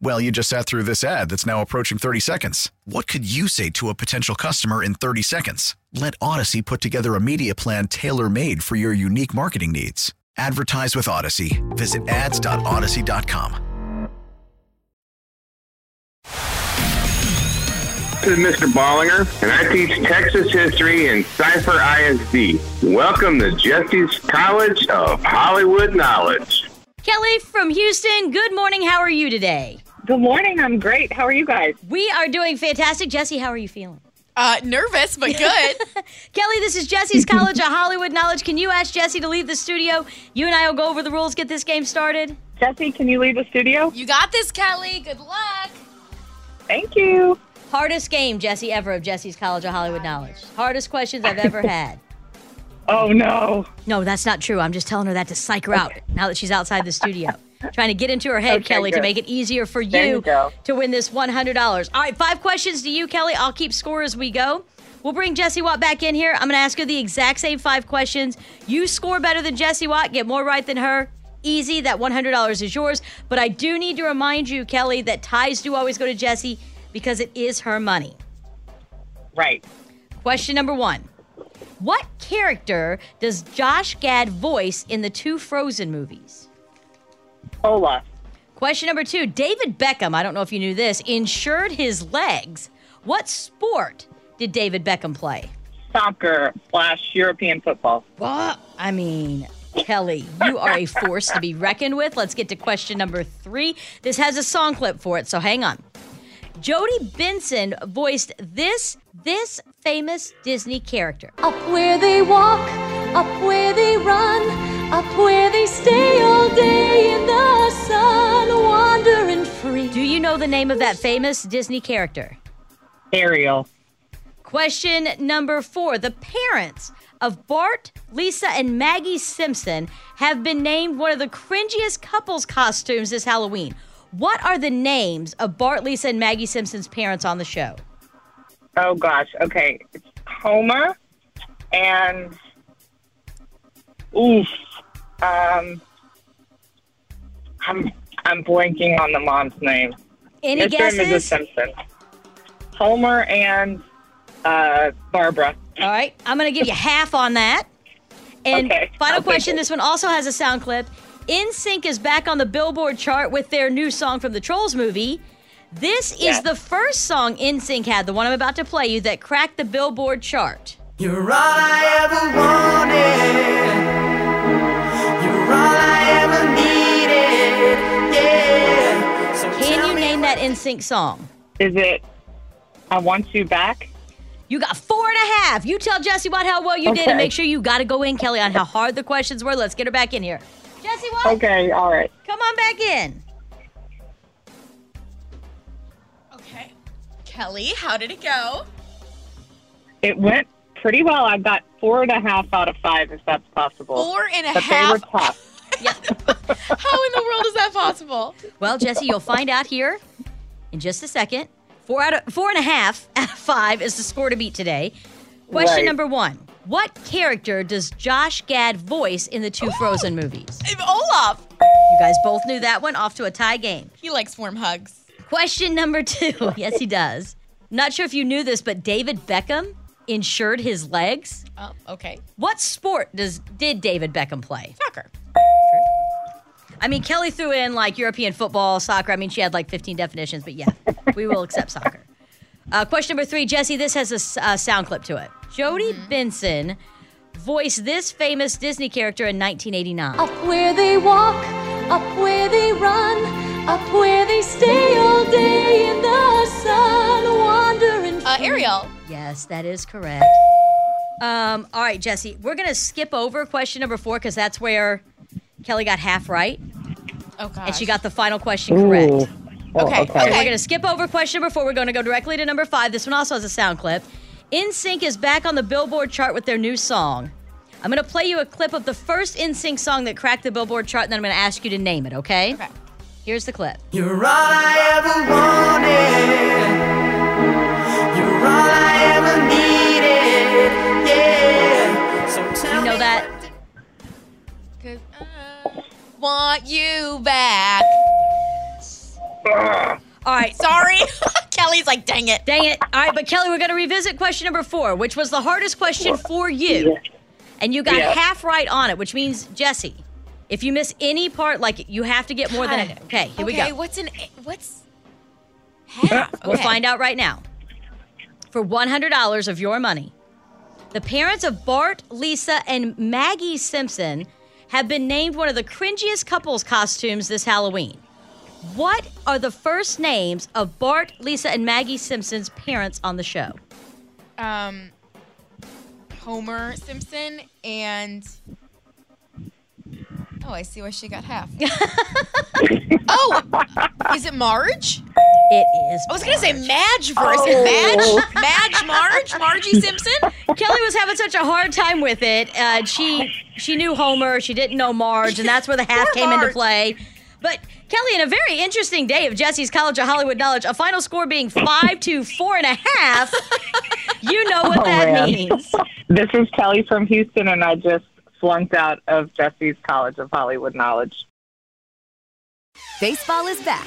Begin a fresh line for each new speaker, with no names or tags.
Well, you just sat through this ad that's now approaching 30 seconds. What could you say to a potential customer in 30 seconds? Let Audacy put together a media plan tailor made for your unique marketing needs. Advertise with Audacy. Visit ads.audacy.com.
This is Mr. Ballinger, and I teach Texas history in Cy-Fair ISD. Welcome to Jessie's College of Hollywood Knowledge.
Kelly from Houston, good morning. How are you today?
Good morning. I'm great. How are you guys?
We are doing fantastic. Jessie, how are you feeling?
Uh, nervous, but good.
Kelly, this is Jessie's College of Hollywood Knowledge. Can you ask Jessie to leave the studio? You and I will go over the rules, get this game started.
Jessie, can you leave the studio?
you got this, Kelly. Good luck.
Thank you.
Hardest game, Jessie, ever of Jessie's College of Hollywood Knowledge. Hardest questions I've ever had.
Oh, no.
No, that's not true. I'm just telling her that to psych her out now that she's outside the studio. Trying to get into her head,
Okay,
Kelly, to make it easier for you
you
to win this $100. All right, five questions to you, Kelly. I'll keep score as we go. We'll bring Jessie Watt back in here. I'm going to ask her the exact same five questions. You score better than Jessie Watt, get more right than her. Easy, that $100 is yours. But I do need to remind you, Kelly, that ties do always go to Jessie because it is her money.
Right.
Question number one What character does Josh Gad voice in the two Frozen movies?
Olaf.
Question number two David Beckham, I don't know if you knew this, insured his legs. What sport did David Beckham play?
Soccer slash European football.
What? I mean, Kelly, you are a force to be reckoned with. Let's get to question number three. This has a song clip for it, so hang on. Jodi Benson voiced this this famous Disney character.
Up where they walk, up where they run, up where they stay all day in the sun, wandering free.
Do you know the name of that famous Disney character?
Ariel.
Question number four. The parents of Bart, Lisa, and Maggie Simpson have been named one of the cringiest couples costumes this Halloween. What are the names of Bart, Lisa, and Maggie Simpson's parents on the show?
Oh, gosh. Okay. It's Homer and. Oof. Um. I'm I'm blanking on the mom's name.
Any
Mr. and Mrs.
guesses?
Simpson. Homer and uh, Barbara.
All right, I'm going to give you half on that. And
Okay,
final
I'll
question this one also has a sound clip. NSYNC is back on the Billboard chart with their new song from the Trolls movie. This is
Yes.
the first song NSYNC had, the one I'm about to play you, that cracked the Billboard chart.
You're all I ever wanted. Tell
you
me
name that NSYNC song?
Is it I Want You Back?
You got four and a half. You tell Jessie Watt how well you did, and make sure you got to go in, Kelly, on how hard the questions were. Let's get her back in here. Jessie Watt,
Okay, all right.
come on back in.
Okay. Kelly, how did it go?
It went pretty well. I got four and a half out of five, if that's possible.
Four and a
but
half.
they were tough.
How in the world is that possible?
Well, Jessie, you'll find out here in just a second. Four out of four and a half out of five is the score to beat today. Question
Right.
number one: What character does Josh Gad voice in the two Frozen movies?
Olaf.
You guys both knew that one. Off to a tie game.
He likes warm hugs.
Question number two. yes, he does. Not sure if you knew this, but David Beckham insured his legs.
Oh, okay.
What sport does did David Beckham play?
Soccer.
I mean, Kelly threw in like European football, soccer. I mean, she had like 15 definitions, but yeah, we will accept soccer. Uh, question number three, Jessie. This has a uh, sound clip to it. Jodi Benson voiced this famous Disney character in 1989?
Up where they walk, up where they run, up where they stay all day in the sun, wandering.
Uh. Ariel.
Yes, that is correct. Um, all right, Jessie, we're going to skip over question number four because that's where Kelly got half right
Oh gosh.
and she got the final question correct.
Ooh. Oh,
Okay,
okay.
We're going to skip over question number four. We're going to go directly to number five. This one also has a sound clip. NSYNC is back on the Billboard chart with their new song. I'm going to play you a clip of the first NSYNC song that cracked the Billboard chart, and then I'm going to ask you to name it, okay?
Okay.
Here's the clip.
You're all I ever wanted.
Want you back.
All right.
Sorry. Kelly's like, dang it.
Dang it. All right, but Kelly, we're going to revisit question number four, which was the hardest question for you. And you got
Yeah.
half right on it, which means, Jessie, if you miss any part, like you have to get more than.
God.
Okay, here we go.
okay,
go.
what's an what's half? Okay.
We'll find out right now. For $100 of your money, the parents of Bart, Lisa, and Maggie Simpson have been named one of the cringiest couples costumes this Halloween. What are the first names of Bart, Lisa, and Maggie Simpson's parents on the show?
Um, Homer Simpson and. Oh, I see why she got half. oh, is it Marge?
It is.
I was gonna say Madge first. Is it Madge? Madge Marge? Margie Simpson?
Kelly was having such a hard time with it. Uh, she she knew Homer, she didn't know Marge, and that's where the half
Poor
came into play. But Kelly, in a very interesting day of Jessie's College of Hollywood knowledge, a final score being five to four and a half. You know what
Oh,
that
man.
means.
This is Kelly from Houston, and I just flunked out of Jessie's College of Hollywood Knowledge.
Baseball is back,